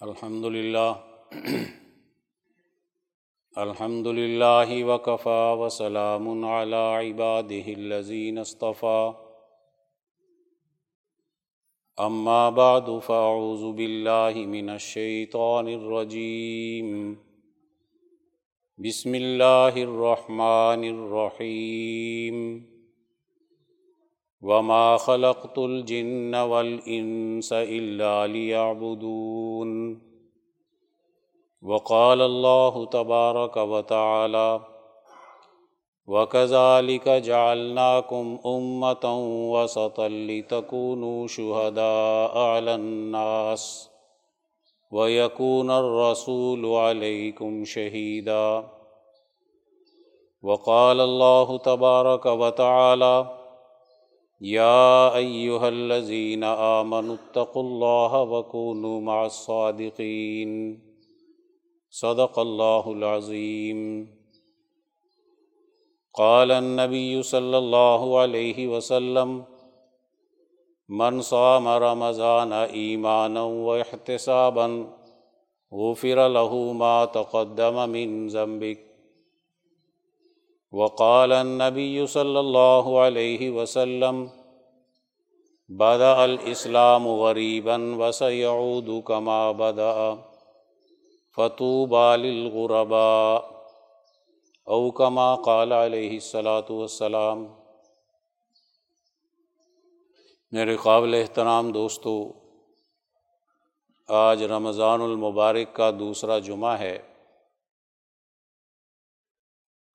الحمد للہ الحمد للہ وکفا وسلام علی عباده الذین اصطفى. اما بعد فاعوذ باللہ من الشیطان الرجیم بسم اللہ الرحمن الرحیم وما خلقت الجن والانس الا ليعبدون وقال الله تبارك وتعالى وكذلك جعلناكم امه وسطا لتكونوا شهداء على الناس ويكون الرسول عليكم شهيدا وقال الله تبارك وتعالى يا أيها الذين آمنوا اتقوا الله وكونوا مع الصادقين. صدق الله العظيم. قال النبي صلى الله عليه وسلم، من صام رمضان إيمانا واحتسابا، غفر له ما تقدم من ذنبك وقال النبي صلى الله عليه وسلم، بدأ الإسلام غريبا وسيعود كما بدأ فطوبى للغرباء أو كما قال عليه الصلاة والسلام. میرے قابل احترام دوستو، آج رمضان المبارک کا دوسرا جمعہ ہے۔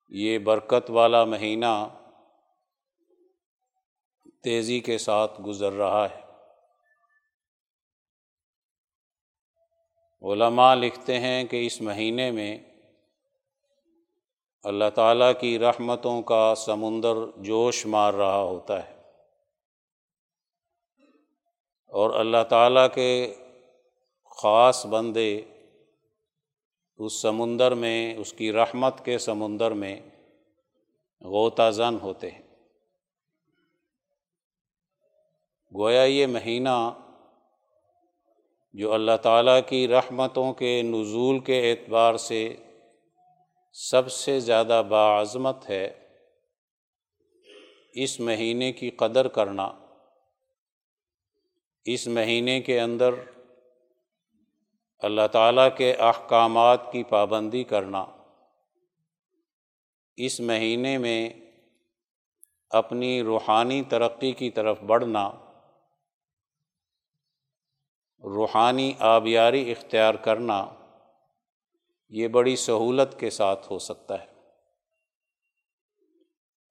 یہ برکت والا مہینہ تیزی کے ساتھ گزر رہا ہے۔ علماء لکھتے ہیں کہ اس مہینے میں اللہ تعالیٰ کی رحمتوں کا سمندر جوش مار رہا ہوتا ہے اور اللہ تعالیٰ کے خاص بندے اس سمندر میں، اس کی رحمت کے سمندر میں غوطہ زن ہوتے ہیں۔ گویا یہ مہینہ جو اللہ تعالیٰ کی رحمتوں کے نزول کے اعتبار سے سب سے زیادہ باعظمت ہے، اس مہینے کی قدر کرنا۔ اس مہینے کے اندر اللہ تعالیٰ کے احکامات کی پابندی کرنا۔ اس مہینے میں اپنی روحانی ترقی کی طرف بڑھنا، روحانی آبیاری اختیار کرنا، یہ بڑی سہولت کے ساتھ ہو سکتا ہے۔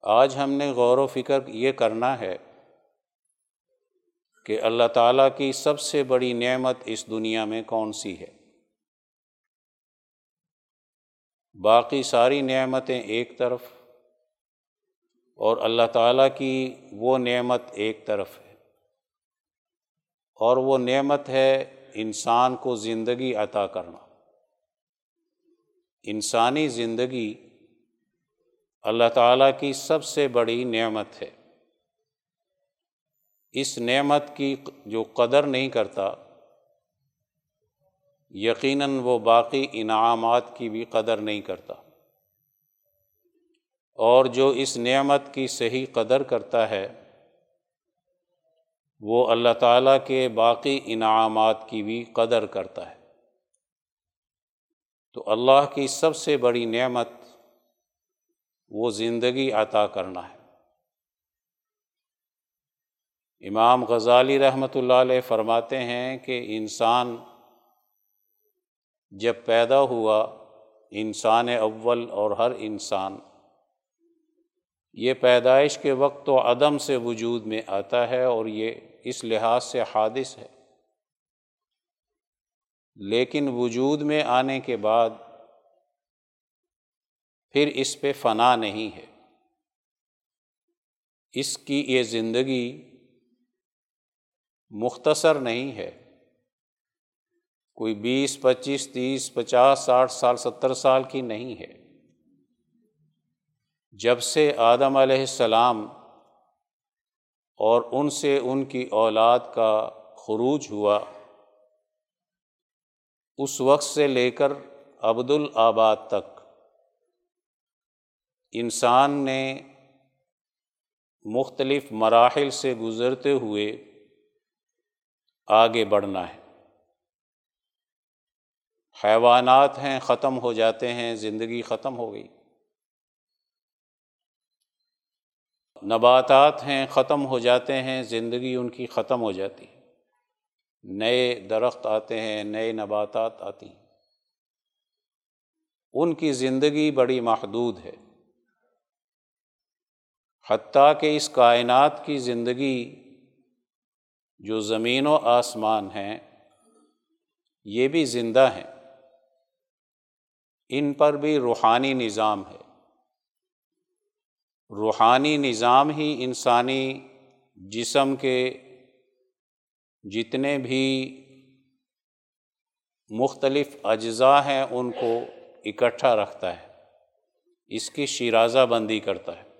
آج ہم نے غور و فکر یہ کرنا ہے کہ اللہ تعالیٰ کی سب سے بڑی نعمت اس دنیا میں کون سی ہے؟ باقی ساری نعمتیں ایک طرف اور اللہ تعالیٰ کی وہ نعمت ایک طرف ہے۔ اور وہ نعمت ہے انسان کو زندگی عطا کرنا۔ انسانی زندگی اللہ تعالیٰ کی سب سے بڑی نعمت ہے۔ اس نعمت کی جو قدر نہیں کرتا، یقیناً وہ باقی انعامات کی بھی قدر نہیں کرتا۔ اور جو اس نعمت کی صحیح قدر کرتا ہے، وہ اللہ تعالیٰ کے باقی انعامات کی بھی قدر کرتا ہے۔ تو اللہ کی سب سے بڑی نعمت وہ زندگی عطا کرنا ہے۔ امام غزالی رحمۃ اللہ علیہ فرماتے ہیں کہ انسان جب پیدا ہوا، انسان اول اور ہر انسان، یہ پیدائش کے وقت و عدم سے وجود میں آتا ہے اور یہ اس لحاظ سے حادث ہے۔ لیکن وجود میں آنے کے بعد پھر اس پہ فنا نہیں ہے۔ اس کی یہ زندگی مختصر نہیں ہے۔ کوئی بیس، پچیس، تیس، پچاس، ساٹھ، سال، ستر سال کی نہیں ہے۔ جب سے آدم علیہ السلام اور ان سے ان کی اولاد کا خروج ہوا، اس وقت سے لے کر عبد الآباد تک، انسان نے مختلف مراحل سے گزرتے ہوئے آگے بڑھنا ہے۔ حیوانات ہیں، ختم ہو جاتے ہیں، زندگی ختم ہو گئی۔ نباتات ہیں، ختم ہو جاتے ہیں، زندگی ان کی ختم ہو جاتی۔ ہے نئے درخت آتے ہیں، نئے نباتات آتی۔ ہیں ان کی زندگی بڑی محدود ہے۔ حتیٰ کہ اس کائنات کی زندگی جو زمین و آسمان ہیں، یہ بھی زندہ ہیں۔ ان پر بھی روحانی نظام ہے۔ روحانی نظام ہی انسانی جسم کے جتنے بھی مختلف اجزاء ہیں، ان کو اکٹھا رکھتا ہے۔ اس کی شیرازہ بندی کرتا ہے۔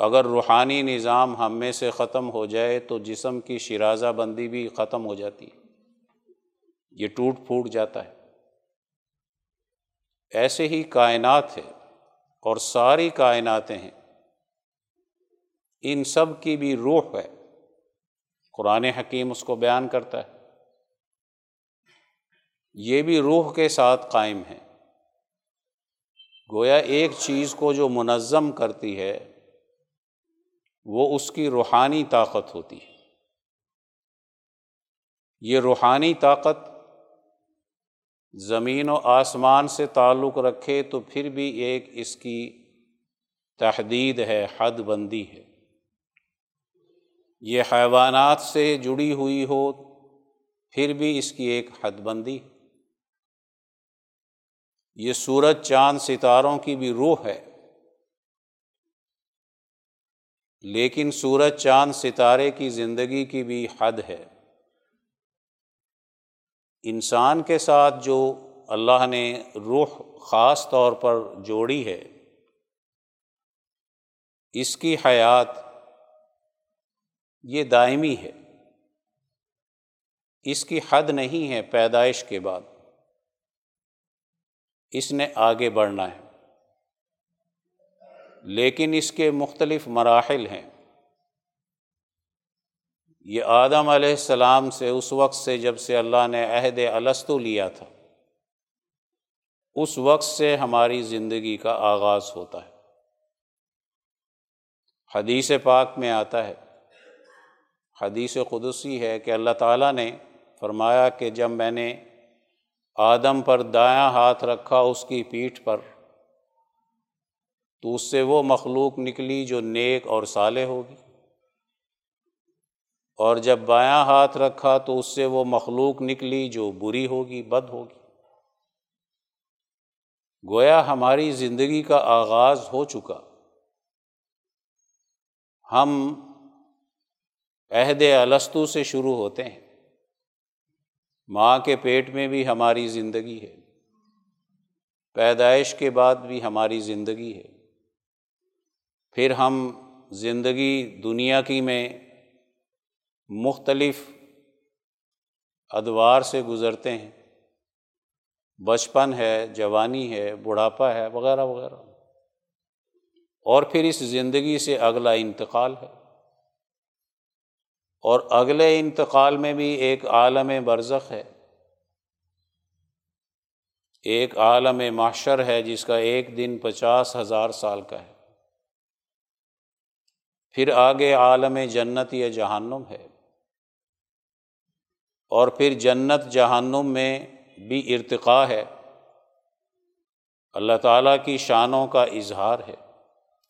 اگر روحانی نظام ہم میں سے ختم ہو جائے تو جسم کی شیرازہ بندی بھی ختم ہو جاتی ہے۔ یہ ٹوٹ پھوٹ جاتا ہے۔ ایسے ہی کائنات ہے اور ساری کائناتیں ہیں۔ ان سب کی بھی روح ہے۔ قرآن حکیم اس کو بیان کرتا ہے۔ یہ بھی روح کے ساتھ قائم ہے۔ گویا ایک چیز کو جو منظم کرتی ہے وہ اس کی روحانی طاقت ہوتی ہے۔ یہ روحانی طاقت زمین و آسمان سے تعلق رکھے تو پھر بھی ایک اس کی تحدید ہے، حد بندی ہے۔ یہ حیوانات سے جڑی ہوئی ہو، پھر بھی اس کی ایک حد بندی یہ سورج، چاند، ستاروں کی بھی روح ہے۔ لیکن سورج چاند ستارے کی زندگی کی بھی حد ہے۔ انسان کے ساتھ جو اللہ نے روح خاص طور پر جوڑی ہے، اس کی حیات یہ دائمی ہے۔ اس کی حد نہیں ہے پیدائش کے بعد۔ اس نے آگے بڑھنا ہے۔ لیکن اس کے مختلف مراحل ہیں۔ یہ آدم علیہ السلام سے اس وقت سے جب سے اللہ نے عہد الستو لیا تھا، اس وقت سے ہماری زندگی کا آغاز ہوتا ہے۔ حدیث پاک میں آتا ہے، حدیث قدسی ہے کہ اللہ تعالیٰ نے فرمایا کہ جب میں نے آدم پر دایاں ہاتھ رکھا اس کی پیٹھ پر تو اس سے وہ مخلوق نکلی جو نیک اور صالح ہوگی۔ اور جب بایاں ہاتھ رکھا تو اس سے وہ مخلوق نکلی جو بری ہوگی، بد ہوگی۔ گویا ہماری زندگی کا آغاز ہو چکا۔ ہم عہد الستو سے شروع ہوتے ہیں۔ ماں کے پیٹ میں بھی ہماری زندگی ہے۔ پیدائش کے بعد بھی ہماری زندگی ہے۔ پھر ہم زندگی دنیا کی میں مختلف ادوار سے گزرتے ہیں۔ بچپن ہے، جوانی ہے، بڑھاپا ہے، وغیرہ وغیرہ۔ اور پھر اس زندگی سے اگلا انتقال ہے۔ اور اگلے انتقال میں بھی ایک عالم برزخ ہے۔ ایک عالم معاشر ہے جس کا ایک دن پچاس ہزار سال کا ہے۔ پھر آگے عالم جنت یا جہنم ہے۔ اور پھر جنت جہنم میں بھی ارتقاء ہے۔ اللہ تعالیٰ کی شانوں کا اظہار ہے۔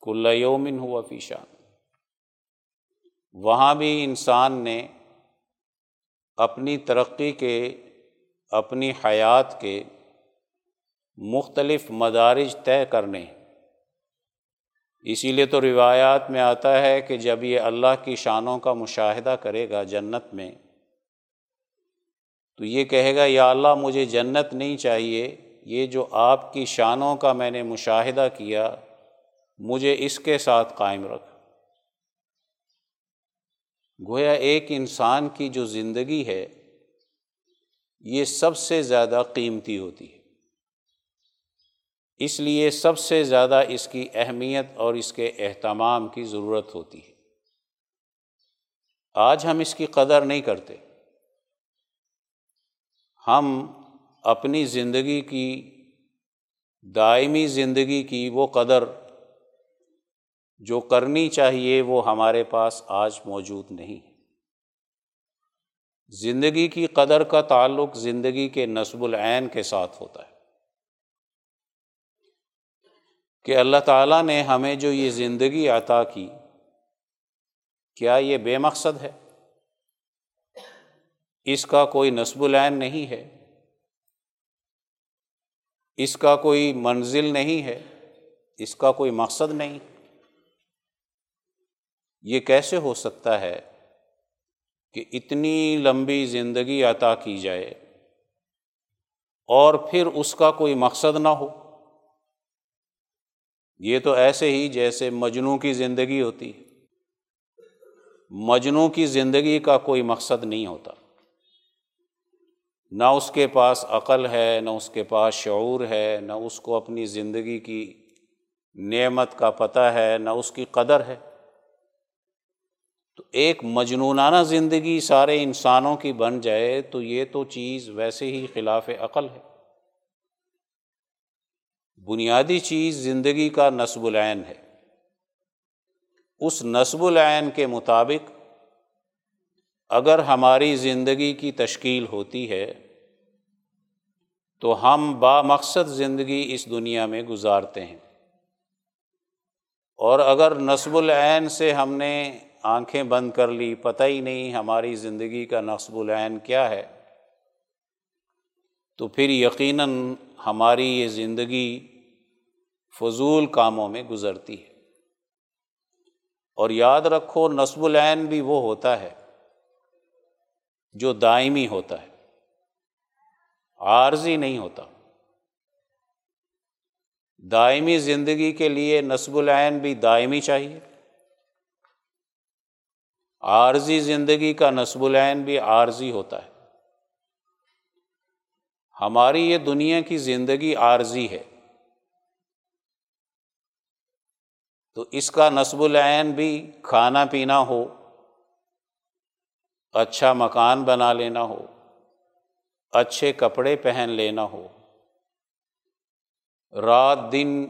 کل یومن ہوا فی شان۔ وہاں بھی انسان نے اپنی ترقی کے، اپنی حیات کے مختلف مدارج طے کرنے اسی لیے تو روایات میں آتا ہے کہ جب یہ اللہ کی شانوں کا مشاہدہ کرے گا جنت میں، تو یہ کہے گا، یا اللہ مجھے جنت نہیں چاہیے، یہ جو آپ کی شانوں کا میں نے مشاہدہ کیا، مجھے اس کے ساتھ قائم رکھ۔ گویا ایک انسان کی جو زندگی ہے، یہ سب سے زیادہ قیمتی ہوتی ہے۔ اس لیے سب سے زیادہ اس کی اہمیت اور اس کے اہتمام کی ضرورت ہوتی ہے۔ آج ہم اس کی قدر نہیں کرتے۔ ہم اپنی زندگی کی، دائمی زندگی کی وہ قدر جو کرنی چاہیے وہ ہمارے پاس آج موجود نہیں۔ ہے زندگی کی قدر کا تعلق زندگی کے نصب العین کے ساتھ ہوتا ہے۔ کہ اللہ تعالیٰ نے ہمیں جو یہ زندگی عطا کی، کیا یہ بے مقصد ہے؟ اس کا کوئی نصب العین نہیں ہے۔ اس کا کوئی منزل نہیں ہے۔ اس کا کوئی مقصد نہیں۔ یہ کیسے ہو سکتا ہے کہ اتنی لمبی زندگی عطا کی جائے اور پھر اس کا کوئی مقصد نہ ہو؟ یہ تو ایسے ہی جیسے مجنو کی زندگی ہوتی ہے۔ مجنو کی زندگی کا کوئی مقصد نہیں ہوتا۔ نہ اس کے پاس عقل ہے، نہ اس کے پاس شعور ہے، نہ اس کو اپنی زندگی کی نعمت کا پتہ ہے، نہ اس کی قدر ہے۔ تو ایک مجنونانہ زندگی سارے انسانوں کی بن جائے تو یہ تو چیز ویسے ہی خلاف عقل ہے۔ بنیادی چیز زندگی کا نصب العین ہے۔ اس نصب العین کے مطابق اگر ہماری زندگی کی تشکیل ہوتی ہے تو ہم با مقصد زندگی اس دنیا میں گزارتے ہیں۔ اور اگر نصب العین سے ہم نے آنکھیں بند کر لی، پتہ ہی نہیں ہماری زندگی کا نصب العین کیا ہے، تو پھر یقیناً ہماری یہ زندگی فضول کاموں میں گزرتی ہے۔ اور یاد رکھو، نصب العین بھی وہ ہوتا ہے جو دائمی ہوتا ہے، عارضی نہیں ہوتا۔ دائمی زندگی کے لیے نصب العین بھی دائمی چاہیے۔ عارضی زندگی کا نصب العین بھی عارضی ہوتا ہے۔ ہماری یہ دنیا کی زندگی عارضی ہے۔ تو اس کا نصب العین بھی کھانا پینا ہو اچھا مکان بنا لینا ہو، اچھے کپڑے پہن لینا ہو۔ رات دن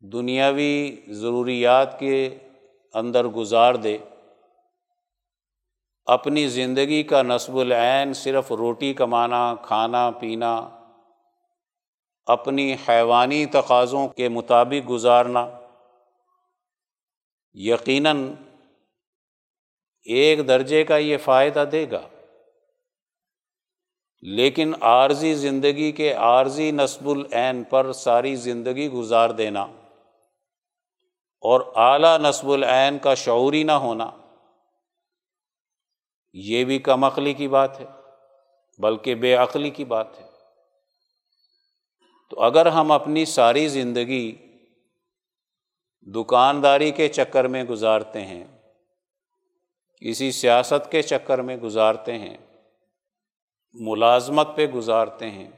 دنیاوی ضروریات کے اندر گزار دے۔ اپنی زندگی کا نصب العین صرف روٹی کمانا، کھانا پینا اپنی حیوانی تقاضوں کے مطابق گزارنا۔ یقیناً ایک درجے کا یہ فائدہ دے گا۔ لیکن عارضی زندگی کے عارضی نصب العین پر ساری زندگی گزار دینا اور اعلیٰ نصب العین کا شعوری نہ ہونا، یہ بھی کم عقلی کی بات ہے، بلکہ بے عقلی کی بات ہے۔ تو اگر ہم اپنی ساری زندگی دکانداری کے چکر میں گزارتے ہیں، کسی سیاست کے چکر میں گزارتے ہیں، ملازمت پہ گزارتے ہیں،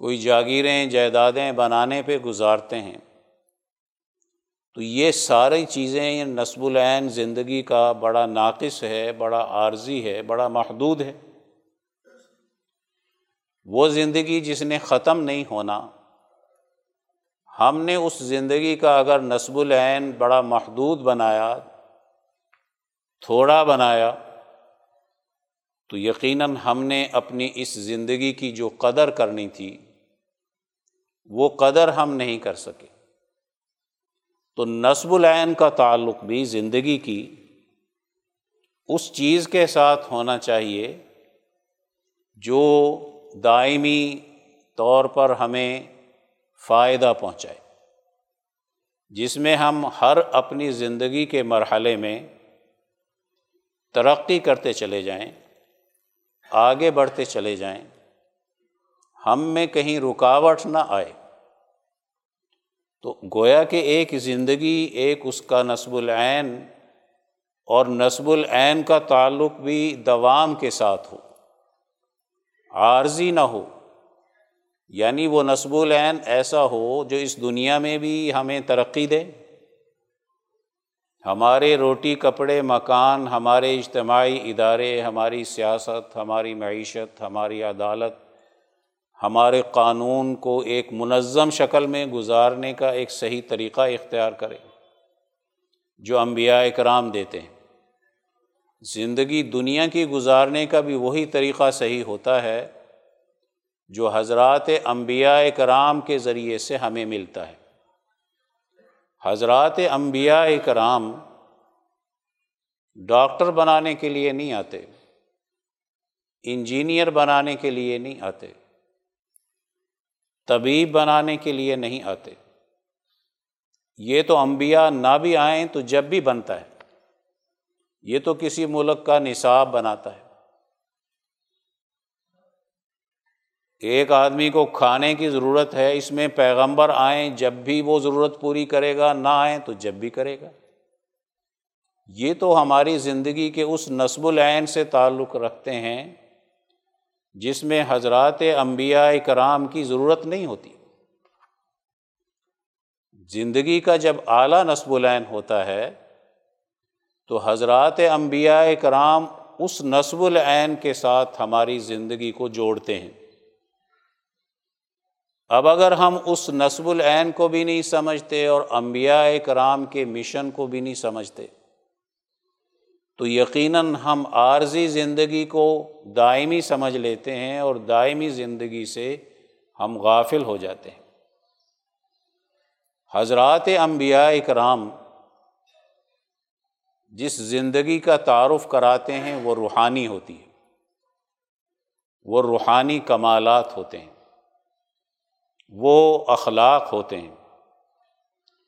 کوئی جاگیریں، جائیدادیں بنانے پہ گزارتے ہیں، تو یہ ساری چیزیں یہ نصب العین زندگی کا بڑا ناقص ہے، بڑا عارضی ہے، بڑا محدود ہے۔ وہ زندگی جس نے ختم نہیں ہونا، ہم نے اس زندگی کا اگر نصب العین بڑا محدود بنایا، تھوڑا بنایا، تو یقیناً ہم نے اپنی اس زندگی کی جو قدر کرنی تھی، وہ قدر ہم نہیں کر سکے۔ تو نصب العین کا تعلق بھی زندگی کی اس چیز کے ساتھ ہونا چاہیے جو دائمی طور پر ہمیں فائدہ پہنچائے۔ جس میں ہم ہر اپنی زندگی کے مرحلے میں ترقی کرتے چلے جائیں، آگے بڑھتے چلے جائیں، ہم میں کہیں رکاوٹ نہ آئے، تو گویا کہ ایک زندگی، ایک اس کا نصب العین اور نصب العین کا تعلق بھی دوام کے ساتھ ہو۔ عارضی نہ ہو۔ یعنی وہ نصب العین ایسا ہو جو اس دنیا میں بھی ہمیں ترقی دے۔ ہمارے روٹی کپڑے، مکان، ہمارے اجتماعی ادارے، ہماری سیاست، ہماری معیشت، ہماری عدالت، ہمارے قانون کو ایک منظم شکل میں گزارنے کا ایک صحیح طریقہ اختیار کرے، جو انبیاء اکرام دیتے ہیں۔ زندگی دنیا کی گزارنے کا بھی وہی طریقہ صحیح ہوتا ہے جو حضرات انبیاء کرام کے ذریعے سے ہمیں ملتا ہے۔ حضرات انبیاء کرام ڈاکٹر بنانے کے لیے نہیں آتے، انجینئر بنانے کے لیے نہیں آتے، طبیب بنانے کے لیے نہیں آتے۔ یہ تو انبیاء نہ بھی آئیں تو جب بھی بنتا ہے۔ یہ تو کسی ملک کا نصاب بناتا ہے۔ ایک آدمی کو کھانے کی ضرورت ہے، اس میں پیغمبر آئیں، جب بھی وہ ضرورت پوری کرے گا، نہ آئیں تو جب بھی کرے گا۔ یہ تو ہماری زندگی کے اس نصب العین سے تعلق رکھتے ہیں، جس میں حضرات انبیاء کرام کی ضرورت نہیں ہوتی۔ زندگی کا جب اعلیٰ نصب العین ہوتا ہے تو حضرات انبیاء کرام اس نصب العین کے ساتھ ہماری زندگی کو جوڑتے ہیں۔ اب اگر ہم اس نصب العین کو بھی نہیں سمجھتے اور انبیاء کرام کے مشن کو بھی نہیں سمجھتے، تو یقیناً ہم عارضی زندگی کو دائمی سمجھ لیتے ہیں اور دائمی زندگی سے ہم غافل ہو جاتے ہیں۔ حضرات انبیاء کرام جس زندگی کا تعارف کراتے ہیں وہ روحانی ہوتی ہے۔ وہ روحانی کمالات ہوتے ہیں۔ وہ اخلاق ہوتے ہیں۔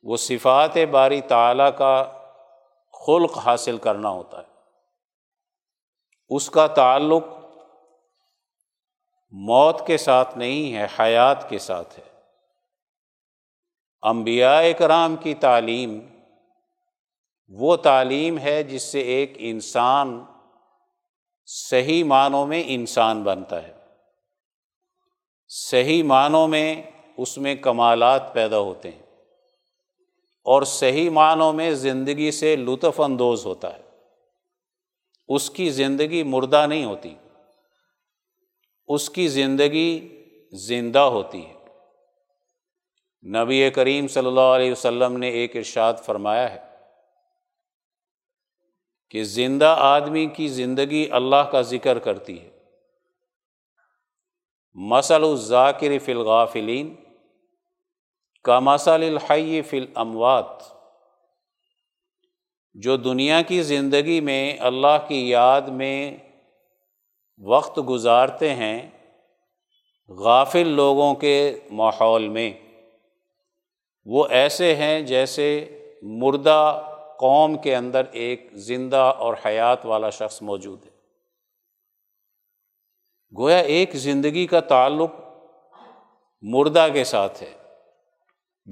وہ صفات باری تعلیٰ کا خلق حاصل کرنا ہوتا ہے۔ اس کا تعلق موت کے ساتھ نہیں ہے، حیات کے ساتھ ہے۔ انبیاء کرام کی تعلیم وہ تعلیم ہے جس سے ایک انسان صحیح معنوں میں انسان بنتا ہے۔ صحیح معنوں میں اس میں کمالات پیدا ہوتے ہیں اور صحیح معنوں میں زندگی سے لطف اندوز ہوتا ہے۔ اس کی زندگی مردہ نہیں ہوتی، اس کی زندگی زندہ ہوتی ہے۔ نبی کریم صلی اللہ علیہ وسلم نے ایک ارشاد فرمایا ہے۔ کہ زندہ آدمی کی زندگی اللہ کا ذکر کرتی ہے۔ مسل الذاکر فی الغافلین کا مسل الحی فی الاموات، جو دنیا کی زندگی میں اللہ کی یاد میں وقت گزارتے ہیں غافل لوگوں کے ماحول میں۔ وہ ایسے ہیں جیسے مردہ قوم کے اندر ایک زندہ اور حیات والا شخص موجود ہے۔ گویا ایک زندگی کا تعلق مردہ کے ساتھ ہے۔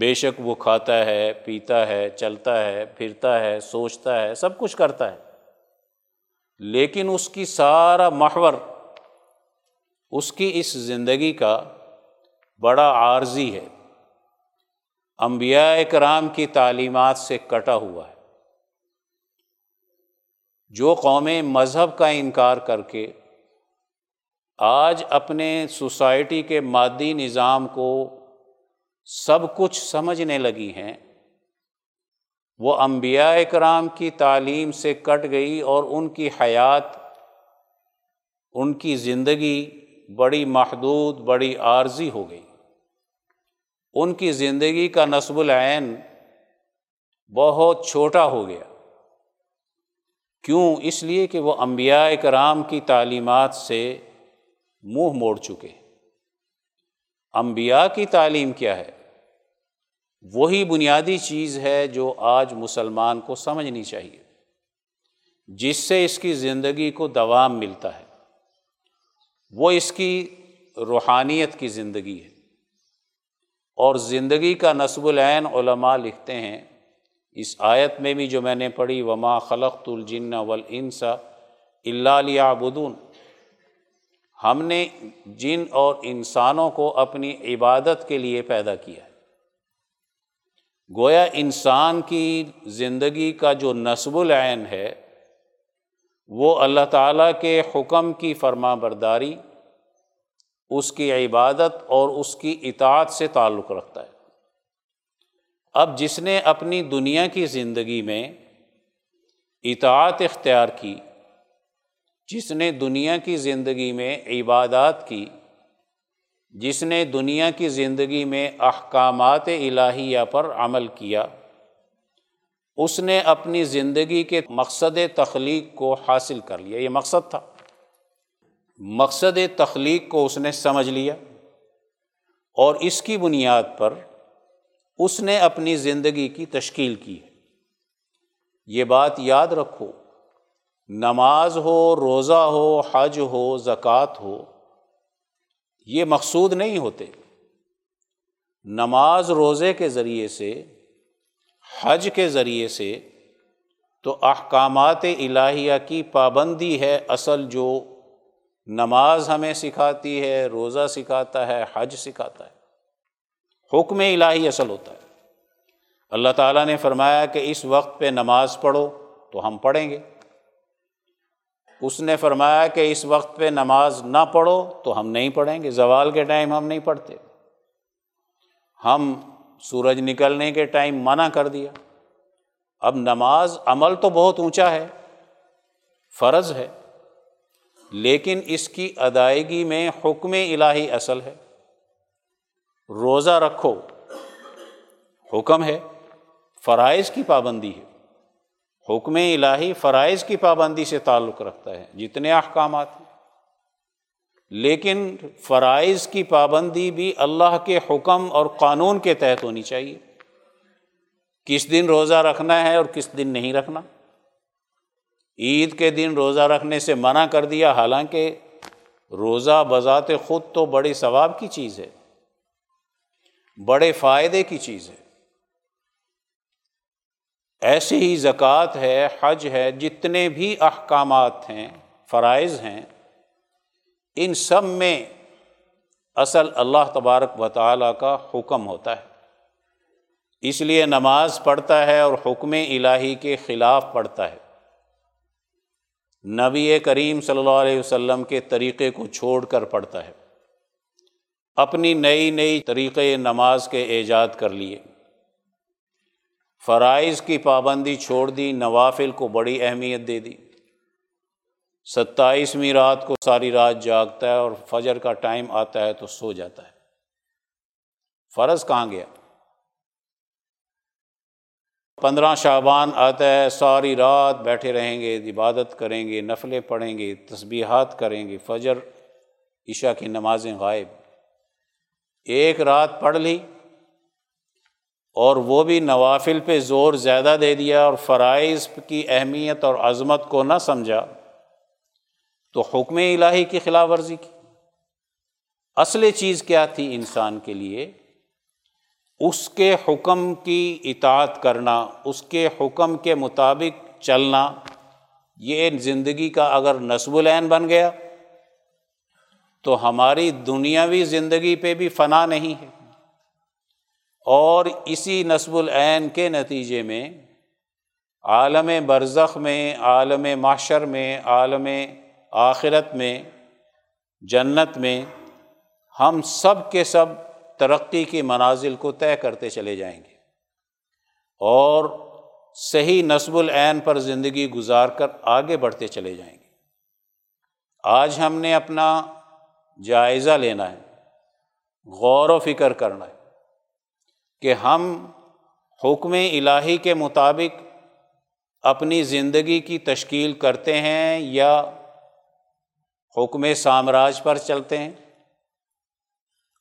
بے شک وہ کھاتا ہے، پیتا ہے، چلتا ہے، پھرتا ہے، سوچتا ہے، سب کچھ کرتا ہے۔ لیکن اس کی سارا محور، اس کی اس زندگی کا بڑا عارضی ہے۔ انبیاء کرام کی تعلیمات سے کٹا ہوا ہے۔ جو قومیں مذہب کا انکار کر کے آج اپنے سوسائٹی کے مادی نظام کو سب کچھ سمجھنے لگی ہیں، وہ انبیاء کرام کی تعلیم سے کٹ گئی اور ان کی حیات، ان کی زندگی بڑی محدود، بڑی عارضی ہو گئی۔ ان کی زندگی کا نصب العین بہت چھوٹا ہو گیا۔ کیوں؟ اس لیے کہ وہ انبیاء کرام کی تعلیمات سے منہ موڑ چکے انبیاء کی تعلیم کیا ہے؟ وہی بنیادی چیز ہے جو آج مسلمان کو سمجھنی چاہیے، جس سے اس کی زندگی کو دوام ملتا ہے۔ وہ اس کی روحانیت کی زندگی ہے۔ اور زندگی کا نصب العین علماء لکھتے ہیں اس آیت میں بھی جو میں نے پڑھی، وما خلق الجن والانسا اللہ بدون ہم نے جن اور انسانوں کو اپنی عبادت کے لیے پیدا کیا ہے۔ گویا انسان کی زندگی کا جو نصب العین ہے، وہ اللہ تعالیٰ کے حکم کی فرما برداری، اس کی عبادت اور اس کی اطاعت سے تعلق رکھتا ہے۔ اب جس نے اپنی دنیا کی زندگی میں اطاعت اختیار کی، جس نے دنیا کی زندگی میں عبادات کی، جس نے دنیا کی زندگی میں احکامات الہیہ پر عمل کیا، اس نے اپنی زندگی کے مقصد تخلیق کو حاصل کر لیا۔ یہ مقصد تھا۔ مقصد تخلیق کو اس نے سمجھ لیا اور اس کی بنیاد پر اس نے اپنی زندگی کی تشکیل کی یہ بات یاد رکھو، نماز ہو، روزہ ہو، حج ہو، زکوٰۃ ہو، یہ مقصود نہیں ہوتے۔ نماز روزے کے ذریعے سے، حج کے ذریعے سے تو احکامات الہیہ کی پابندی ہے اصل جو نماز ہمیں سکھاتی ہے، روزہ سکھاتا ہے، حج سکھاتا ہے۔ حکم الہی اصل ہوتا ہے۔ اللہ تعالیٰ نے فرمایا کہ اس وقت پہ نماز پڑھو تو ہم پڑھیں گے۔ اس نے فرمایا کہ اس وقت پہ نماز نہ پڑھو تو ہم نہیں پڑھیں گے۔ زوال کے ٹائم ہم نہیں پڑھتے۔ ہم سورج نکلنے کے ٹائم منع کر دیا۔ اب نماز عمل تو بہت اونچا ہے، فرض ہے، لیکن اس کی ادائیگی میں حکم الہی اصل ہے۔ روزہ رکھو۔ حکم ہے، فرائض کی پابندی ہے۔ حکم الہی فرائض کی پابندی سے تعلق رکھتا ہے، جتنے احکامات ہیں۔ لیکن فرائض کی پابندی بھی اللہ کے حکم اور قانون کے تحت ہونی چاہیے۔ کس دن روزہ رکھنا ہے اور کس دن نہیں رکھنا۔ عید کے دن روزہ رکھنے سے منع کر دیا، حالانکہ روزہ بذات خود تو بڑے ثواب کی چیز ہے۔ بڑے فائدے کی چیز ہے۔ ایسے ہی زکوٰۃ ہے، حج ہے، جتنے بھی احکامات ہیں، فرائض ہیں، ان سب میں اصل اللہ تبارک و تعالیٰ کا حکم ہوتا ہے۔ اس لیے نماز پڑھتا ہے اور حکم الہی کے خلاف پڑھتا ہے۔ نبی کریم صلی اللہ علیہ وسلم کے طریقے کو چھوڑ کر پڑھتا ہے۔ اپنی نئی نئی طریقے نماز کے ایجاد کر لیے۔ فرائض کی پابندی چھوڑ دی، نوافل کو بڑی اہمیت دے دی۔ ستائیسویں رات کو ساری رات جاگتا ہے اور فجر کا ٹائم آتا ہے تو سو جاتا ہے۔ فرض کہاں گیا؟ پندرہ شعبان آتا ہے، ساری رات بیٹھے رہیں گے، عبادت کریں گے، نفلیں پڑھیں گے، تسبیحات کریں گے، فجر، عشاء کی نمازیں غائب۔ ایک رات پڑھ لی اور وہ بھی نوافل پہ زور زیادہ دے دیا اور فرائض کی اہمیت اور عظمت کو نہ سمجھا تو حکم الہی کی خلاف ورزی کی۔ اصل چیز کیا تھی انسان کے لیے؟ اس کے حکم کی اطاعت کرنا، اس کے حکم کے مطابق چلنا۔ یہ زندگی کا اگر نصب العین بن گیا تو ہماری دنیاوی زندگی پہ بھی فنا نہیں ہے۔ اور اسی نصب العین کے نتیجے میں عالم برزخ میں، عالم معاشر میں، عالم آخرت میں، جنت میں ہم سب کے سب ترقی کی منازل کو طے کرتے چلے جائیں گے۔ اور صحیح نصب العین پر زندگی گزار کر آگے بڑھتے چلے جائیں گے۔ آج ہم نے اپنا جائزہ لینا ہے، غور و فکر کرنا ہے کہ ہم حکم الہی کے مطابق اپنی زندگی کی تشکیل کرتے ہیں یا حکم سامراج پر چلتے ہیں،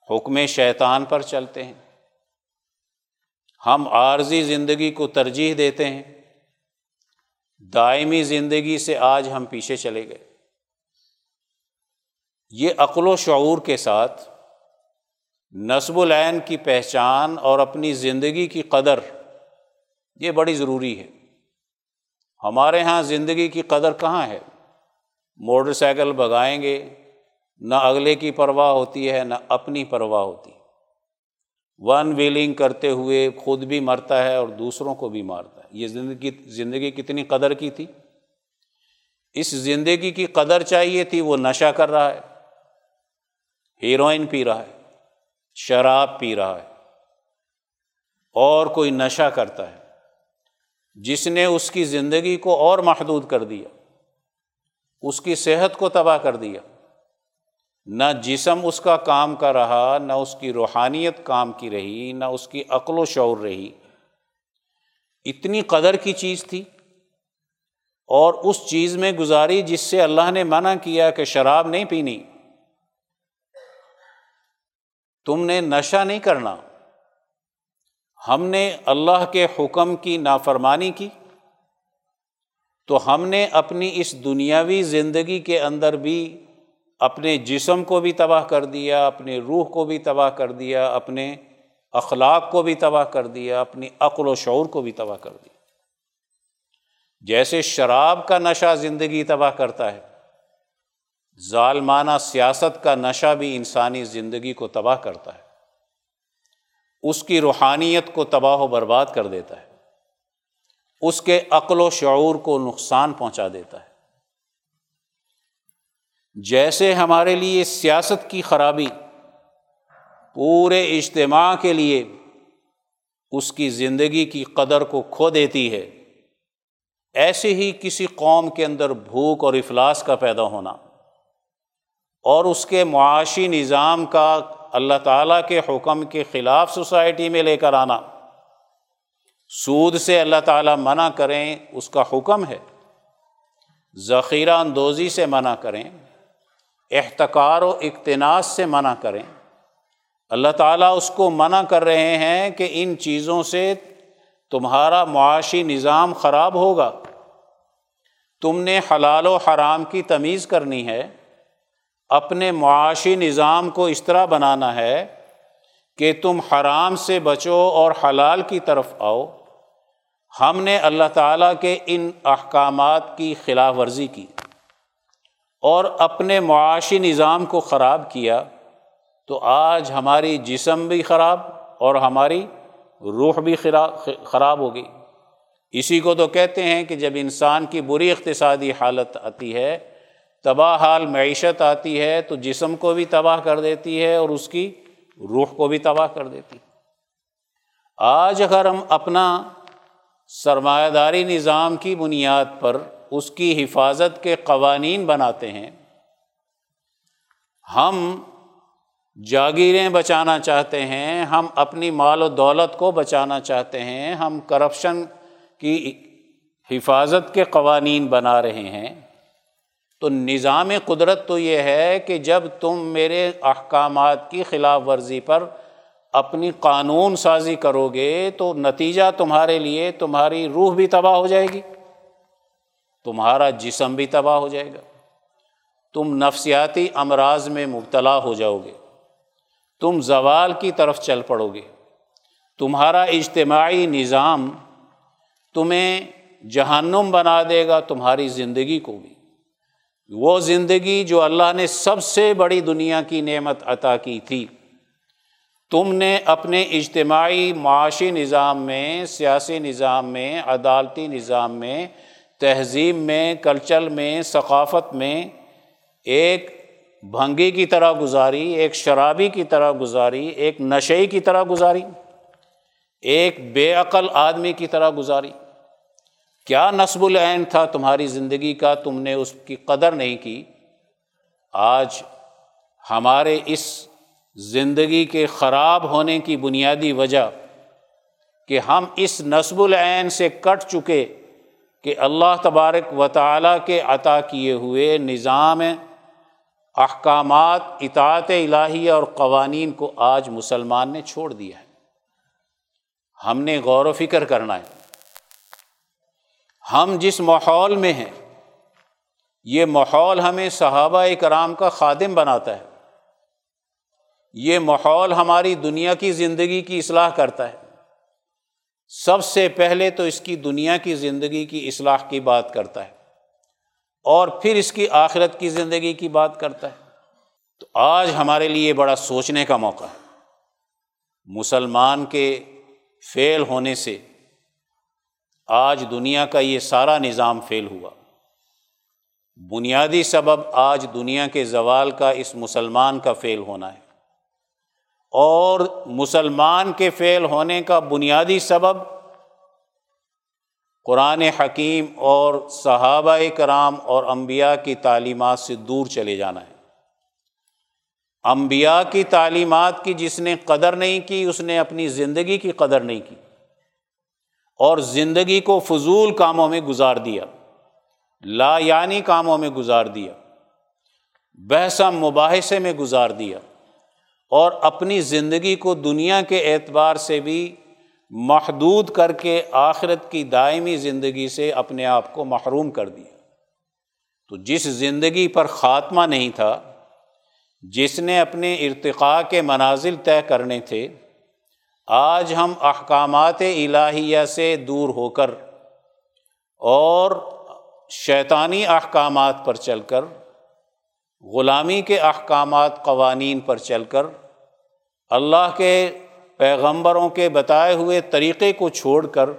حکم شیطان پر چلتے ہیں۔ ہم عارضی زندگی کو ترجیح دیتے ہیں، دائمی زندگی سے آج ہم پیچھے چلے گئے۔ یہ عقل و شعور کے ساتھ نصب العین کی پہچان اور اپنی زندگی کی قدر، یہ بڑی ضروری ہے۔ ہمارے یہاں زندگی کی قدر کہاں ہے؟ موٹر سائیکل بگائیں گے، نہ اگلے کی پرواہ ہوتی ہے، نہ اپنی پرواہ ہوتی۔ ون ویلنگ کرتے ہوئے خود بھی مرتا ہے اور دوسروں کو بھی مارتا ہے۔ یہ زندگی زندگی کتنی قدر کی تھی؟ اس زندگی کی قدر چاہیے تھی، وہ نشہ کر رہا ہے۔ ہیروئن پی رہا ہے، شراب پی رہا ہے، اور کوئی نشہ کرتا ہے، جس نے اس کی زندگی کو اور محدود کر دیا، اس کی صحت کو تباہ کر دیا۔ نہ جسم اس کا کام کا رہا، نہ اس کی روحانیت کام کی رہی، نہ اس کی عقل و شعور رہی۔ اتنی قدر کی چیز تھی۔ اور اس چیز میں گزاری جس سے اللہ نے منع کیا کہ شراب نہیں پینی۔ تم نے نشہ نہیں کرنا۔ ہم نے اللہ کے حکم کی نافرمانی کی۔ تو ہم نے اپنی اس دنیاوی زندگی کے اندر بھی اپنے جسم کو بھی تباہ کر دیا اپنے روح کو بھی تباہ کر دیا، اپنے اخلاق کو بھی تباہ کر دیا، اپنی عقل و شعور کو بھی تباہ کر دیا۔ جیسے شراب کا نشہ زندگی تباہ کرتا ہے ظالمانہ سیاست کا نشہ بھی انسانی زندگی کو تباہ کرتا ہے۔ اس کی روحانیت کو تباہ و برباد کر دیتا ہے۔ اس کے عقل و شعور کو نقصان پہنچا دیتا ہے۔ جیسے ہمارے لیے سیاست کی خرابی پورے اجتماع کے لیے اس کی زندگی کی قدر کو کھو دیتی ہے، ایسے ہی کسی قوم کے اندر بھوک اور افلاس کا پیدا ہونا۔ اور اس کے معاشی نظام کا اللہ تعالیٰ کے حکم کے خلاف سوسائٹی میں لے کر آنا۔ سود سے اللہ تعالیٰ منع کریں، اس کا حکم ہے۔ ذخیرہ اندوزی سے منع کریں، احتکار و اقتناس سے منع کریں۔ اللہ تعالیٰ اس کو منع کر رہے ہیں کہ ان چیزوں سے تمہارا معاشی نظام خراب ہوگا۔ تم نے حلال و حرام کی تمیز کرنی ہے۔ اپنے معاشی نظام کو اس طرح بنانا ہے کہ تم حرام سے بچو اور حلال کی طرف آؤ۔ ہم نے اللہ تعالیٰ کے ان احکامات کی خلاف ورزی کی اور اپنے معاشی نظام کو خراب کیا تو آج ہماری جسم بھی خراب اور ہماری روح بھی خراب ہو گئی۔ اسی کو تو کہتے ہیں کہ جب انسان کی بری اقتصادی حالت آتی ہے تباہ حال معیشت آتی ہے تو جسم کو بھی تباہ کر دیتی ہے اور اس کی روح کو بھی تباہ کر دیتی ہے۔ آج اگر ہم اپنا سرمایہ داری نظام کی بنیاد پر اس کی حفاظت کے قوانین بناتے ہیں، ہم جاگیریں بچانا چاہتے ہیں، ہم اپنی مال و دولت کو بچانا چاہتے ہیں، ہم کرپشن کی حفاظت کے قوانین بنا رہے ہیں۔ تو نظام قدرت تو یہ ہے کہ جب تم میرے احکامات کی خلاف ورزی پر اپنی قانون سازی کرو گے تو نتیجہ تمہارے لیے تمہاری روح بھی تباہ ہو جائے گی، تمہارا جسم بھی تباہ ہو جائے گا، تم نفسیاتی امراض میں مبتلا ہو جاؤ گے، تم زوال کی طرف چل پڑو گے، تمہارا اجتماعی نظام تمہیں جہنم بنا دے گا تمہاری زندگی کو بھی۔ وہ زندگی جو اللہ نے سب سے بڑی دنیا کی نعمت عطا کی تھی۔ تم نے اپنے اجتماعی معاشی نظام میں، سیاسی نظام میں، عدالتی نظام میں، تہذیب میں، کلچر میں، ثقافت میں ایک بھنگی کی طرح گزاری، ایک شرابی کی طرح گزاری، ایک نشئی کی طرح گزاری، ایک بے عقل آدمی کی طرح گزاری۔ کیا نصب العین تھا تمہاری زندگی کا؟ تم نے اس کی قدر نہیں کی۔ آج ہمارے اس زندگی کے خراب ہونے کی بنیادی وجہ کہ ہم اس نصب العین سے کٹ چکے کہ اللہ تبارک و تعالیٰ کے عطا کیے ہوئے نظام احکامات، اطاعت الہیہ اور قوانین کو آج مسلمان نے چھوڑ دیا ہے۔ ہم نے غور و فکر کرنا ہے۔ ہم جس ماحول میں ہیں، یہ ماحول ہمیں صحابہ کرام کا خادم بناتا ہے۔ یہ ماحول ہماری دنیا کی زندگی کی اصلاح کرتا ہے۔ سب سے پہلے تو اس کی دنیا کی زندگی کی اصلاح کی بات کرتا ہے اور پھر اس کی آخرت کی زندگی کی بات کرتا ہے۔ تو آج ہمارے لیے بڑا سوچنے کا موقع ہے۔ مسلمان کے فیل ہونے سے آج دنیا کا یہ سارا نظام فیل ہوا۔ بنیادی سبب آج دنیا کے زوال کا اس مسلمان کا فیل ہونا ہے۔ اور مسلمان کے فیل ہونے کا بنیادی سبب قرآن حکیم اور صحابہ کرام اور انبیاء کی تعلیمات سے دور چلے جانا ہے۔ انبیاء کی تعلیمات کی جس نے قدر نہیں کی، اس نے اپنی زندگی کی قدر نہیں کی۔ اور زندگی کو فضول کاموں میں گزار دیا، لا یعنی کاموں میں گزار دیا بحثہ مباحثے میں گزار دیا اور اپنی زندگی کو دنیا کے اعتبار سے بھی محدود کر کے آخرت کی دائمی زندگی سے اپنے آپ کو محروم کر دیا۔ تو جس زندگی پر خاتمہ نہیں تھا، جس نے اپنے ارتقاء کے منازل طے کرنے تھے آج ہم احکامات الہیہ سے دور ہو کر اور شیطانی احکامات پر چل کر، غلامی کے احکامات، قوانین پر چل کر اللہ کے پیغمبروں کے بتائے ہوئے طریقے کو چھوڑ کر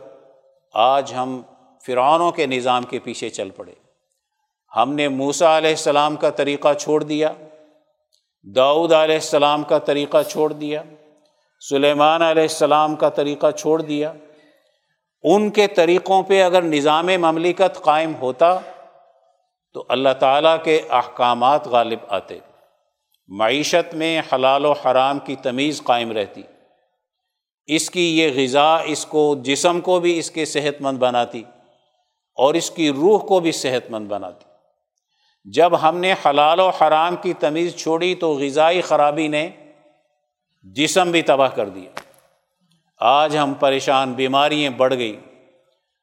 آج ہم فرعونوں کے نظام کے پیچھے چل پڑے۔ ہم نے موسا علیہ السلام کا طریقہ چھوڑ دیا، داؤد علیہ السلام کا طریقہ چھوڑ دیا۔ سلیمان علیہ السلام کا طریقہ چھوڑ دیا۔ ان کے طریقوں پہ اگر نظام مملکت قائم ہوتا تو اللہ تعالیٰ کے احکامات غالب آتے۔ معیشت میں حلال و حرام کی تمیز قائم رہتی۔ اس کی یہ غذا اس کو، جسم کو بھی اس کے صحت مند بناتی اور اس کی روح کو بھی صحت مند بناتی۔ جب ہم نے حلال و حرام کی تمیز چھوڑی تو غذائی خرابی نے جسم بھی تباہ کر دیا۔ آج ہم پریشان بیماریاں بڑھ گئی۔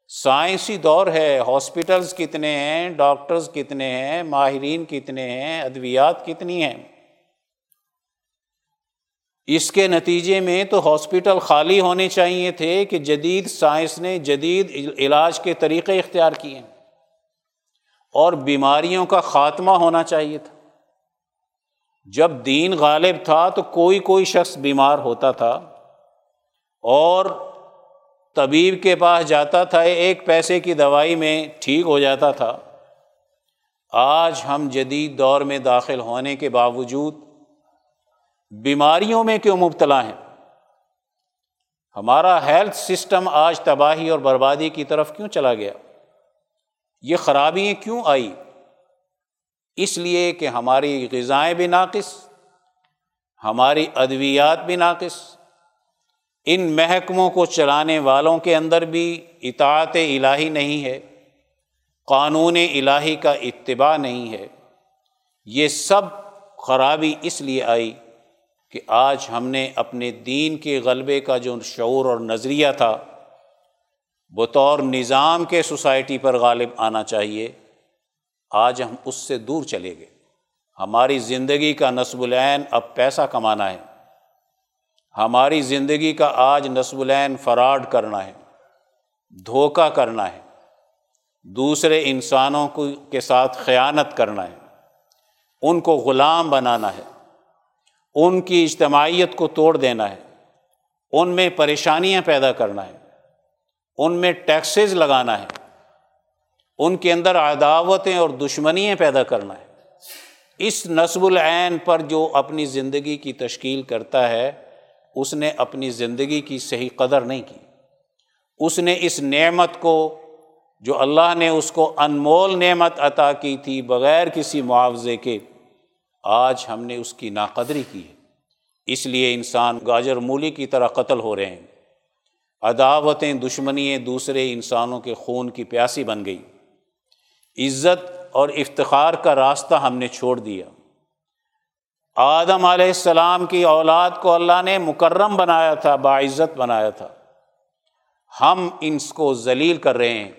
سائنسی دور ہے ہاسپٹلس کتنے ہیں، ڈاکٹرز کتنے ہیں، ماہرین کتنے ہیں، ادویات کتنی ہیں۔ اس کے نتیجے میں تو ہاسپٹل خالی ہونے چاہیے تھے کہ جدید سائنس نے جدید علاج کے طریقے اختیار کیے۔ اور بیماریوں کا خاتمہ ہونا چاہیے تھا۔ جب دین غالب تھا تو کوئی کوئی شخص بیمار ہوتا تھا اور طبیب کے پاس جاتا تھا، ایک پیسے کی دوائی میں ٹھیک ہو جاتا تھا۔ آج ہم جدید دور میں داخل ہونے کے باوجود بیماریوں میں کیوں مبتلا ہیں؟ ہمارا ہیلتھ سسٹم آج تباہی اور بربادی کی طرف کیوں چلا گیا؟ یہ خرابیاں کیوں آئی اس لیے کہ ہماری غذائیں بھی ناقص، ہماری ادویات بھی ناقص۔ ان محکموں کو چلانے والوں کے اندر بھی اطاعت الہی نہیں ہے، قانون الہی کا اتباع نہیں ہے۔ یہ سب خرابی اس لیے آئی کہ آج ہم نے اپنے دین کے غلبے کا جو شعور اور نظریہ تھا، بطور نظام کے سوسائٹی پر غالب آنا چاہیے۔ آج ہم اس سے دور چلے گئے۔ ہماری زندگی کا نصب العین اب پیسہ کمانا ہے۔ ہماری زندگی کا آج نصب العین فراڈ کرنا ہے۔ دھوکہ کرنا ہے۔ دوسرے انسانوں کو کے ساتھ خیانت کرنا ہے۔ ان کو غلام بنانا ہے۔ ان کی اجتماعیت کو توڑ دینا ہے۔ ان میں پریشانیاں پیدا کرنا ہے۔ ان میں ٹیکسز لگانا ہے۔ ان کے اندر عداوتیں اور دشمنیاں پیدا کرنا ہے۔ اس نصب العین پر جو اپنی زندگی کی تشکیل کرتا ہے، اس نے اپنی زندگی کی صحیح قدر نہیں کی۔ اس نے اس نعمت کو، جو اللہ نے اس کو انمول نعمت عطا کی تھی بغیر کسی معاوضے کے، آج ہم نے اس کی ناقدری کی ہے۔ اس لیے انسان گاجر مولی کی طرح قتل ہو رہے ہیں۔ عداوتیں دشمنییں دوسرے انسانوں کے خون کی پیاسی بن گئی۔ عزت اور افتخار کا راستہ ہم نے چھوڑ دیا۔ آدم علیہ السلام کی اولاد کو اللہ نے مکرم بنایا تھا، باعزت بنایا تھا۔ ہم ان کو ذلیل کر رہے ہیں،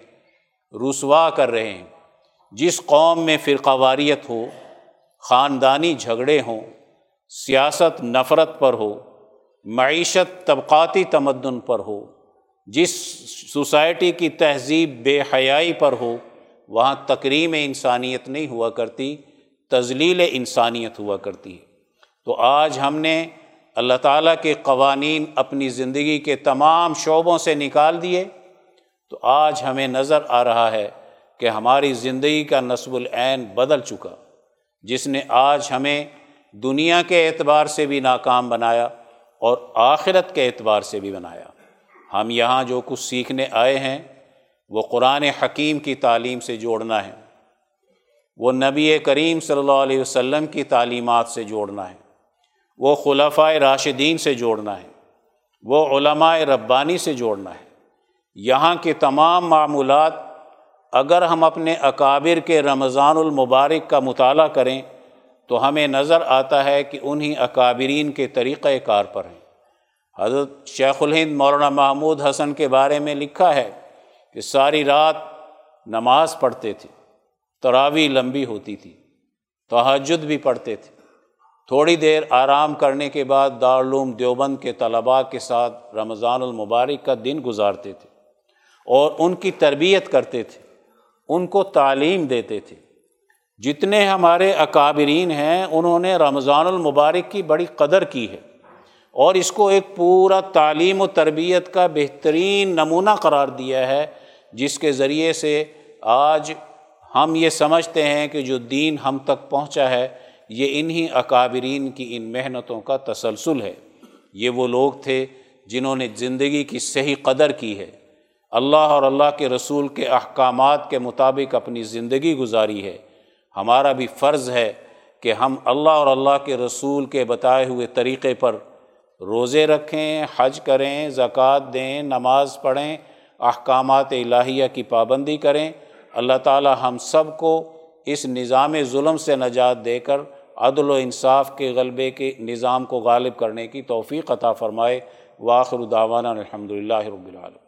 رسوا کر رہے ہیں۔ جس قوم میں فرقہ واریت ہو، خاندانی جھگڑے ہوں، سیاست نفرت پر ہو، معیشت طبقاتی تمدن پر ہو، جس سوسائٹی کی تہذیب بے حیائی پر ہو وہاں تقریم انسانیت نہیں ہوا کرتی تزلیل انسانیت ہوا کرتی۔ ہے تو آج ہم نے اللہ تعالیٰ کے قوانین اپنی زندگی کے تمام شعبوں سے نکال دیے۔ تو آج ہمیں نظر آ رہا ہے کہ ہماری زندگی کا نصب العین بدل چکا، جس نے آج ہمیں دنیا کے اعتبار سے بھی ناکام بنایا اور آخرت کے اعتبار سے بھی بنایا۔ ہم یہاں جو کچھ سیکھنے آئے ہیں وہ قرآن حکیم کی تعلیم سے جوڑنا ہے۔ وہ نبی کریم صلی اللہ علیہ وسلم کی تعلیمات سے جوڑنا ہے۔ وہ خلفۂ راشدین سے جوڑنا ہے۔ وہ علماء ربانی سے جوڑنا ہے۔ یہاں کے تمام معمولات اگر ہم اپنے اکابر کے رمضان المبارک کا مطالعہ کریں تو ہمیں نظر آتا ہے کہ انہیں اکابرین کے طریقۂ کار پر ہیں۔ حضرت شیخ الہند مولانا محمود حسن کے بارے میں لکھا ہے کہ ساری رات نماز پڑھتے تھے تراوی لمبی ہوتی تھی تحجد بھی پڑھتے تھے۔ تھوڑی دیر آرام کرنے کے بعد دارالعلوم دیوبند کے طلباء کے ساتھ رمضان المبارک کا دن گزارتے تھے اور ان کی تربیت کرتے تھے، ان کو تعلیم دیتے تھے۔ جتنے ہمارے اکابرین ہیں، انہوں نے رمضان المبارک کی بڑی قدر کی ہے اور اس کو ایک پورا تعلیم و تربیت کا بہترین نمونہ قرار دیا ہے۔ جس کے ذریعے سے آج ہم یہ سمجھتے ہیں کہ جو دین ہم تک پہنچا ہے، یہ انہی اکابرین کی ان محنتوں کا تسلسل ہے۔ یہ وہ لوگ تھے جنہوں نے زندگی کی صحیح قدر کی ہے۔ اللہ اور اللہ کے رسول کے احکامات کے مطابق اپنی زندگی گزاری ہے۔ ہمارا بھی فرض ہے کہ ہم اللہ اور اللہ کے رسول کے بتائے ہوئے طریقے پر روزے رکھیں، حج کریں، زکوٰۃ دیں، نماز پڑھیں احکامات الہیہ کی پابندی کریں۔ اللہ تعالی ہم سب کو اس نظام ظلم سے نجات دے کر عدل و انصاف کے غلبے کے نظام کو غالب کرنے کی توفیق عطا فرمائے۔ واخر داوانہ الحمد للہ رب العالم